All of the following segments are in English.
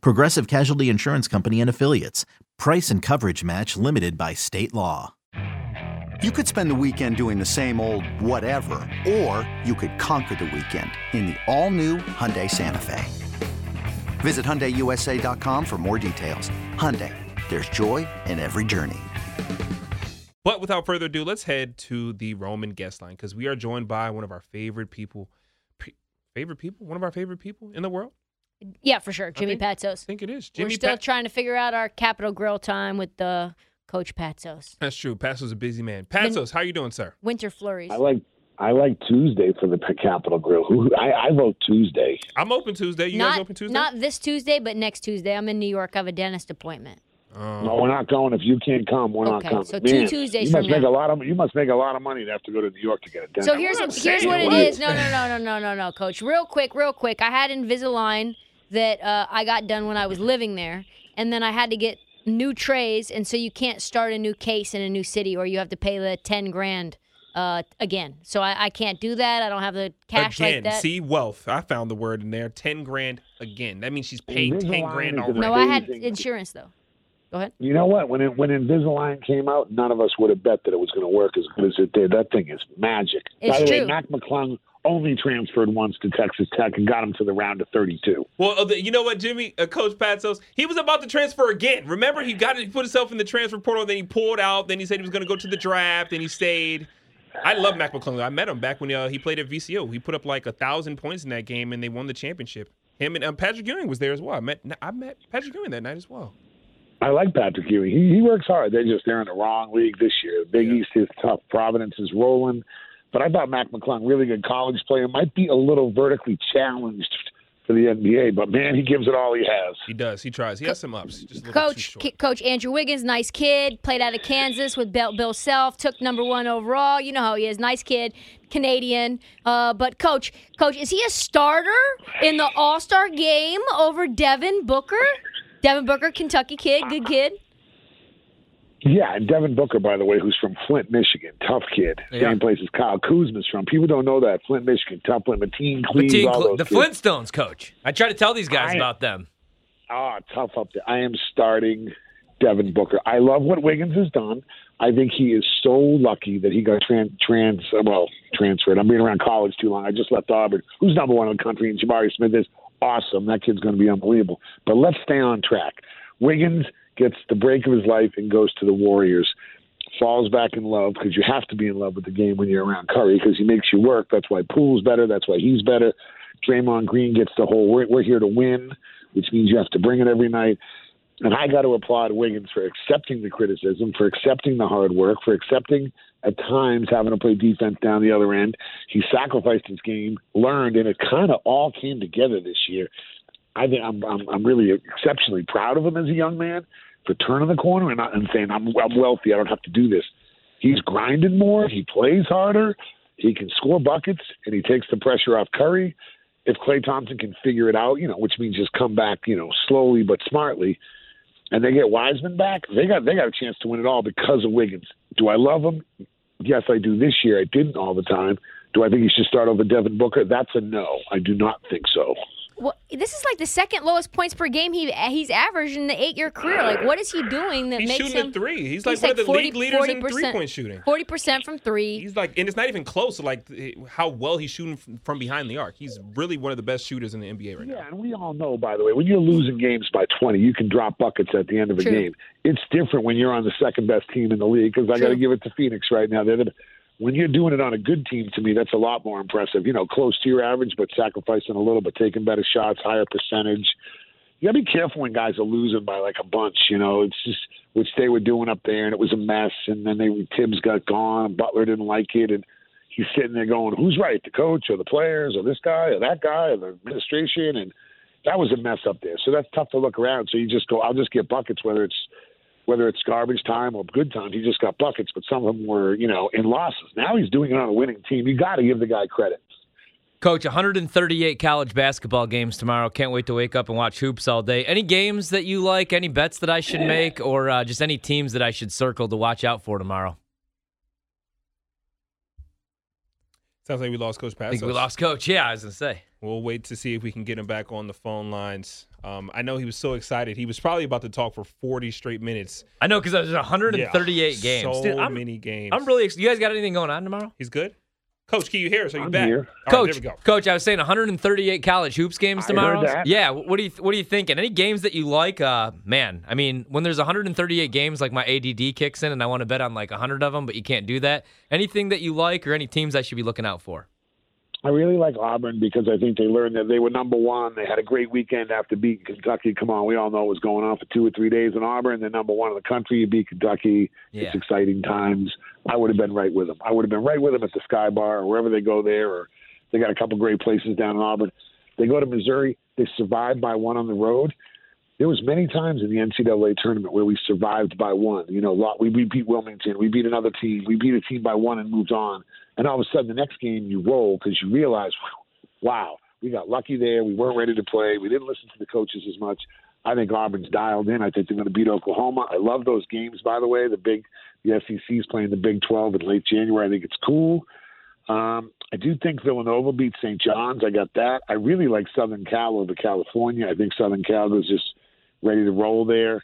Progressive Casualty Insurance Company and Affiliates. Price and coverage match limited by state law. You could spend the weekend doing the same old whatever, or you could conquer the weekend in the all-new Hyundai Santa Fe. Visit HyundaiUSA.com for more details. Hyundai, there's joy in every journey. But without further ado, let's head to the Roman guest line because we are joined by one of our favorite people. P- favorite people? One of our favorite people in the world? Yeah, for sure. Jimmy think- Patsos. I think it is. We're still Pat- trying to figure out our Capital Grille time with the Coach Patsos. That's true. Patsos is a busy man. Patsos, how you doing, sir? Winter flurries. I like I like Tuesday for the P- Capital Grille. Who I, I vote Tuesday. I'm open Tuesday. You not, guys open Tuesday? Not this Tuesday, but next Tuesday. I'm in New York. I have a dentist appointment. Um, No, we're not going. If you can't come, we're Okay, not coming. so two Man, Tuesdays you must from make now. a lot of you must make a lot of money to have to go to New York to get a dentist. So here's not here's what it is. No, no, no, no, no, no, no, Coach. Real quick, real quick. I had Invisalign that uh, I got done when I was living there, and then I had to get new trays, and so you can't start a new case in a new city, or you have to pay the ten grand uh, again. So I, I can't do that. I don't have the cash again, like that. see wealth. I found the word in there. Ten grand again. That means she's paid ten grand is already. no, I had insurance though. Go ahead. you know what? When it, when Invisalign came out, none of us would have bet that it was going to work as good as it did. That thing is magic. It's By the true. way, Mac McClung only transferred once to Texas Tech and got him to the round of 32. Well, uh, you know what, Jimmy, uh, Coach Patsos, he was about to transfer again. Remember, he got he put himself in the transfer portal, then he pulled out, then he said he was going to go to the draft, and he stayed. I love Mac McClung. I met him back when uh, he played at VCU. He put up like a thousand points in that game, and they won the championship. Him and um, Patrick Ewing was there as well. I met I met Patrick Ewing that night as well. I like Patrick Ewing. He, he works hard. They're just they're in the wrong league this year. Big Yeah. East is tough. Providence is rolling. But I thought Mac McClung, really good college player, might be a little vertically challenged for the NBA. But man, he gives it all he has. He does. He tries. He has some ups. Just a little too Coach, Coach Andrew Wiggins, nice kid. Played out of Kansas with Bill, Bill Self. Took number one overall. You know how he is. Nice kid, Canadian. Uh, but Coach, Coach, is he a starter in the All Star game over Devin Booker? Devin Booker, Kentucky kid, good kid. Yeah, and Devin Booker, by the way, who's from Flint, Michigan, tough kid. Yeah. Same place as Kyle Kuzma's from. People don't know that Flint, Michigan, tough Flint, Mateen, Cleaves, Mateen all those the kids. Flintstones, coach. I try to tell these guys I- about them. Ah, tough up there. I am starting Devin Booker. I love what Wiggins has done. I think he is so lucky that he got trans, trans well, transferred. I'm being around college too long. I just left Auburn. Who's number one in the country? And Jabari Smith is awesome. That kid's going to be unbelievable. But let's stay on track. Wiggins gets the break of his life and goes to the Warriors. Falls back in love because you have to be in love with the game when you're around Curry because he makes you work. That's why Poole's better. That's why he's better. Draymond Green gets the whole we're, we're here to win, which means you have to bring it every night. And I got to applaud Wiggins for accepting the criticism, for accepting the hard work, for accepting at times having to play defense down the other end. He sacrificed his game, learned, and it kind of all came together this year. I think I'm, I'm I'm really exceptionally proud of him as a young man for turning the corner and, and saying I'm, I'm wealthy. I don't have to do this. He's grinding more. He plays harder. He can score buckets, and he takes the pressure off Curry. If Klay Thompson can figure it out, you know, which means just come back, you know, slowly but smartly, and they get Wiseman back, they got they got a chance to win it all because of Wiggins. Do I love him? Yes, I do. This year, I didn't all the time. Do I think he should start over Devin Booker? That's a no. I do not think so. Well, this is like the second lowest points per game he he's averaged in the eight year career. Like, what is he doing that He's makes shooting him three. He's like one of the league leaders in three-point shooting. Forty percent from three. He's like, and it's not even close to like how well he's shooting from- from behind the arc. He's really one of the best shooters in the NBA right now. Yeah, and we all know, by the way, when you're losing games by 20, you can drop buckets at the end of a game. It's different when you're on the second best team in the league because I got to give it to Phoenix right now. They're the, when you're doing it on a good team, to me, that's a lot more impressive. You know, close to your average, but sacrificing a little, but taking better shots, higher percentage. You got to be careful when guys are losing by like a bunch. You know, it's just which they were doing up there, and it was a mess. And then they Tibbs got gone, and Butler didn't like it, and he's sitting there going, "Who's right, the coach or the players or this guy or that guy or the administration?" And that was a mess up there. So that's tough to look around. So you just go, I'll just get buckets, whether it's whether it's garbage time or good time. He just got buckets, but some of them were, you know, in losses. Now he's doing it on a winning team. You got to give the guy credit. Coach, 138 college basketball games tomorrow. Can't wait to wake up and watch hoops all day. Any games that you like? Any bets that I should make, or uh, just any teams that I should circle to watch out for tomorrow? Sounds like we lost Coach Patsos. I think we lost Coach. Yeah, I was gonna say. We'll wait to see if we can get him back on the phone lines. Um, I know he was so excited. He was probably about to talk for 40 straight minutes. I know because there's 138 Yeah, games. So Dude, I'm, many games. I'm really. Ex- you guys got anything going on tomorrow? He's good. Coach, can you hear us? Are you I'm back? here. All right, Coach, there we go. Coach, I was saying 138 college hoops games I heard tomorrow. that. Yeah, what do you what are you thinking? Any games that you like? Uh, man, I mean, when there's 138 games, like my ADD kicks in, and I want to bet on like 100 of them, but you can't do that. Anything that you like, or any teams I should be looking out for? I really like Auburn because I think they learned that they were number one. They had a great weekend after beating Kentucky. Come on, we all know what was going on for two or three days in Auburn. They're number one in the country. You beat Kentucky. Yeah. It's exciting times. I would have been right with them. I would have been right with them at the Sky Bar or wherever they go there. Or they got a couple great places down in Auburn. They go to Missouri. They survived by one on the road. There was many times in the NCAA tournament where we survived by one. You know, we, we beat Wilmington, we beat another team, we beat a team by one and moved on. And all of a sudden, the next game you roll because you realize, wow, we got lucky there. We weren't ready to play. We didn't listen to the coaches as much. I think Auburn's dialed in. I think they're going to beat Oklahoma. I love those games, by the way. The big, the SEC's playing the Big 12 in late January. I think it's cool. Um, I do think Villanova beat St. John's. I got that. I really like Southern Cal over California. I think Southern Cal is just ready to roll there.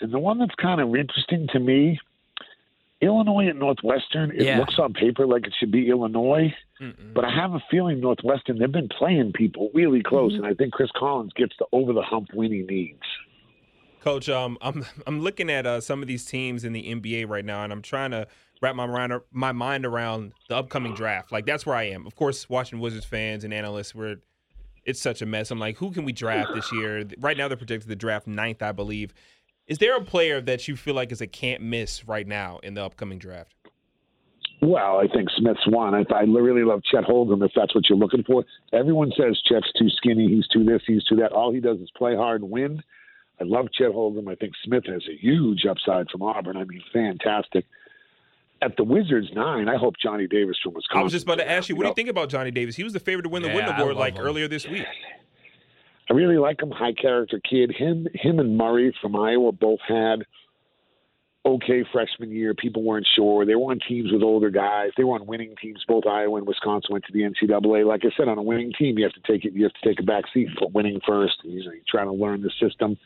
And the one that's kind of interesting to me, Illinois at Northwestern. It Yeah. looks on paper like it should be Illinois, but I have a feeling Northwestern. They've been playing people really close, and I think Chris Collins gets the over the hump win he needs. Coach, um, I'm I'm looking at uh, some of these teams in the NBA right now, and I'm trying to wrap my mind my mind around the upcoming draft. Like that's where I am. Of course, watching Wizards fans and analysts, we're it's such a mess. I'm like, who can we draft this year? Right now, they're projected to draft ninth, I believe. Is there a player that you feel like is a can't miss right now in the upcoming draft? Well, I think Smith's one. I, I really love Chet Holmgren if that's what you're looking for. Everyone says Chet's too skinny, he's too this, he's too that. All he does is play hard and win. I love Chet Holmgren. I think Smith has a huge upside from Auburn. I mean, fantastic. At the Wizards nine, I hope Johnny Davis from Wisconsin. I was just about to ask you, what do you think about Johnny Davis? He was the favorite to win the Yeah, Wooden Award like him. earlier this week. I really like him. High character kid. Him, him, and Murray from Iowa both had okay freshman year. People weren't sure. They were on teams with older guys. They were on winning teams. Both Iowa and Wisconsin went to the NCAA. Like I said, on a winning team, you have to take it. You have to take a back seat for winning first. You know, you're trying to learn the system.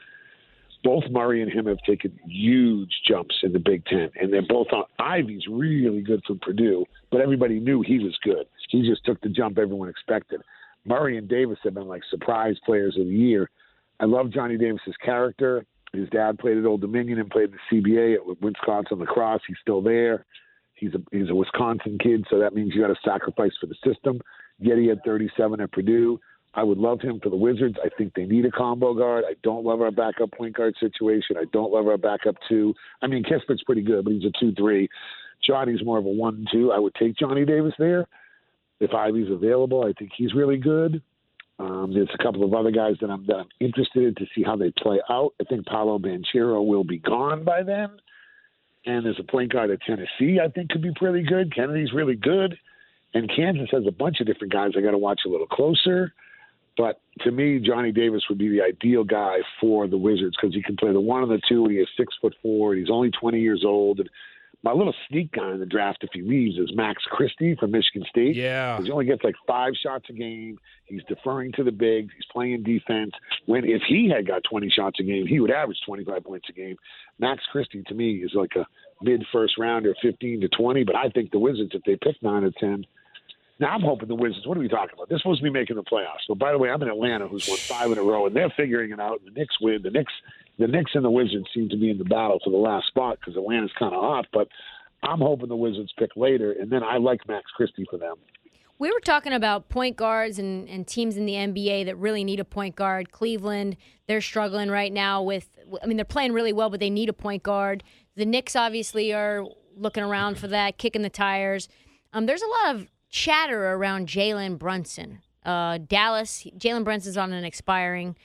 Both Murray and him have taken huge jumps in the Big Ten, and they're both on. Ivey's really good from Purdue, but everybody knew he was good. He just took the jump everyone expected. Murray and Davis have been like surprise players of the year. I love Johnny Davis's character. His dad played at Old Dominion and played the CBA at Wisconsin La Crosse. He's still there. He's a he's a Wisconsin kid, so that means you got to sacrifice for the system. Yet he had 37 at Purdue. I would love him for the Wizards. I think they need a combo guard. I don't love our backup point guard situation. I don't love our backup two. I mean, Kispert's pretty good, but he's a two-three. Johnny's more of a one-two. I would take Johnny Davis there if Ivey's available. I think he's really good. Um, there's a couple of other guys that I'm that I'm interested in to see how they play out. I think Paolo Banchero will be gone by then. And there's a point guard at Tennessee I think could be pretty good. Kennedy's really good. And Kansas has a bunch of different guys I got to watch a little closer. But to me, Johnny Davis would be the ideal guy for the Wizards because he can play the one and the two. And he is six foot four. And he's only 20 years old. And my little sneak guy in the draft, if he leaves, is Max Christie from Michigan State. Yeah. He only gets like five shots a game. He's deferring to the bigs. He's playing defense. When if he had got 20 shots a game, he would average 25 points a game. Max Christie to me is like a mid first rounder, 15 to 20. But I think the Wizards, if they pick nine or 10. Now I'm hoping the Wizards. What are we talking about? They're supposed to be making the playoffs. But by the way, I'm in Atlanta, who's won five in a row, and they're figuring it out. The Knicks win. The Knicks, the Knicks and the Wizards seem to be in the battle for the last spot because Atlanta's kind of hot. But I'm hoping the Wizards pick later, and then I like Max Christie for them. We were talking about point guards and, and teams in the NBA that really need a point guard. Cleveland, they're struggling right now with, I mean, they're playing really well, but they need a point guard. The Knicks obviously are looking around for that, kicking the tires. Um, there's a lot of chatter around Jalen Brunson. Uh, Dallas, Jalen Brunson's on an expiring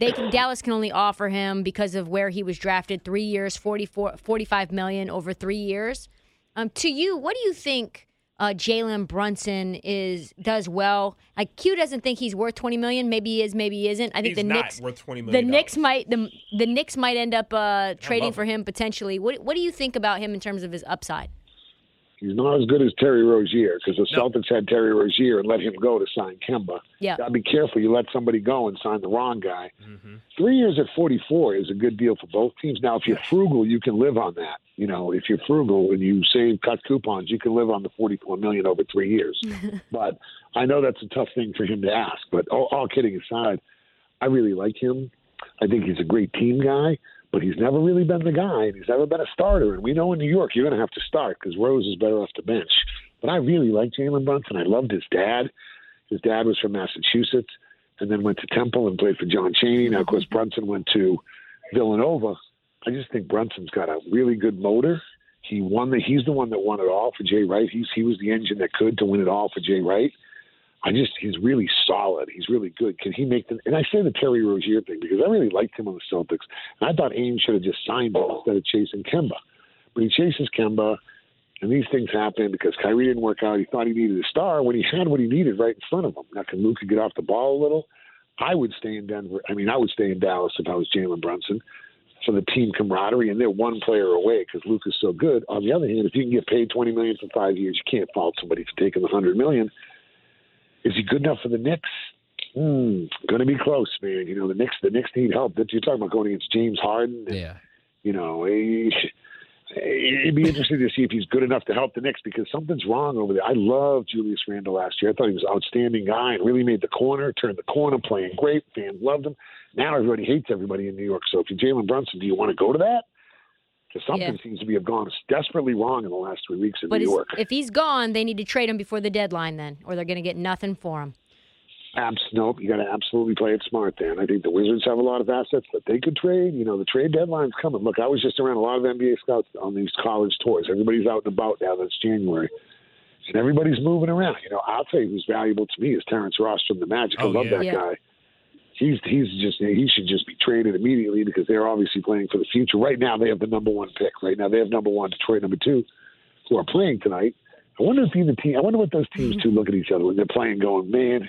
they can Dallas can only offer him because of where he was drafted, three years, 44, 45 million over three years. Um, to you, what do you think? Uh, Jalen Brunson is does well. Like Q doesn't think he's worth twenty million. Maybe he is. Maybe he isn't. I think He's the not Knicks worth $20 The. Knicks might the the Knicks might end up uh, trading love for him potentially. What what do you think about him in terms of his upside? He's not as good as Terry Rozier because the No. Celtics had Terry Rozier and let him go to sign Kemba. Yeah. Gotta be careful. You let somebody go and sign the wrong guy. Mm-hmm. Three years at 44 is a good deal for both teams. Now, if you're frugal, you can live on that. You know, if you're frugal and you save, cut coupons, you can live on the 44 million over three years. but I know that's a tough thing for him to ask. But all, all kidding aside, I really like him. I think he's a great team guy, but he's never really been the guy, and he's never been a starter. And we know in New York you're going to have to start because Rose is better off the bench. But I really like Jalen Brunson. I loved his dad. His dad was from Massachusetts and then went to Temple and played for John Chaney. Now, of course, Brunson went to Villanova. I just think Brunson's got a really good motor. He won the. He's the one that won it all for Jay Wright. He's he was the engine that could to win it all for Jay Wright. I just he's really solid. He's really good. Can he make the? And I say the Terry Rozier thing because I really liked him on the Celtics, and I thought Ainge should have just signed him instead of chasing Kemba. But he chases Kemba, and these things happen because Kyrie didn't work out. He thought he needed a star when he had what he needed right in front of him. Now, can Luka get off the ball a little? I would stay in Denver. I mean, I would stay in Dallas if I was Jalen Brunson for the team camaraderie, and they're one player away because Luka's so good. On the other hand, if you can get paid twenty million for five years, you can't fault somebody for taking the hundred million. Is he good enough for the Knicks? Hmm, going to be close, man. You know, the Knicks, the Knicks need help. That you're talking about going against James Harden. and, Yeah. You know, he, it'd be interesting to see if he's good enough to help the Knicks because something's wrong over there. I loved Julius Randle last year. I thought he was an outstanding guy and really made the corner, turned the corner, playing great. Fans loved him. Now everybody hates everybody in New York. So if you're Jalen Brunson, do you want to go to that? Because something Yeah. seems to be have gone desperately wrong in the last three weeks in But New is, York. if he's gone, they need to trade him before the deadline then, or they're going to get nothing for him. Abs, nope, you got to absolutely play it smart. Then I think the Wizards have a lot of assets that they could trade. You know, the trade deadline's coming. Look, I was just around a lot of NBA scouts on these college tours. Everybody's out and about now. That's January, and everybody's moving around. You know, I'll tell you who's valuable to me is Terrence Ross from the Magic. I Oh, love yeah. that Yeah. guy. He's he's just he should just be traded immediately because they're obviously playing for the future. Right now, they have the number one pick. Right now, they have number one, Detroit number two, who are playing tonight. I wonder if either team. I wonder what those teams mm-hmm. two look at each other when they're playing, going, man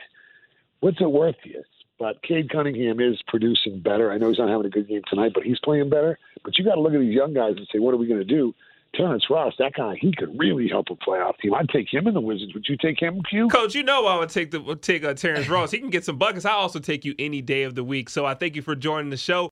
what's it worth to you? But Cade Cunningham is producing better. I know he's not having a good game tonight, but he's playing better. But you got to look at these young guys and say, what are we going to do? Terrence Ross, that guy, he could really help a playoff team. I'd take him in the Wizards. Would you take him, Q? Coach, you know I would take the take uh, Terrence Ross. He can get some buckets. I also take you any day of the week. So I thank you for joining the show.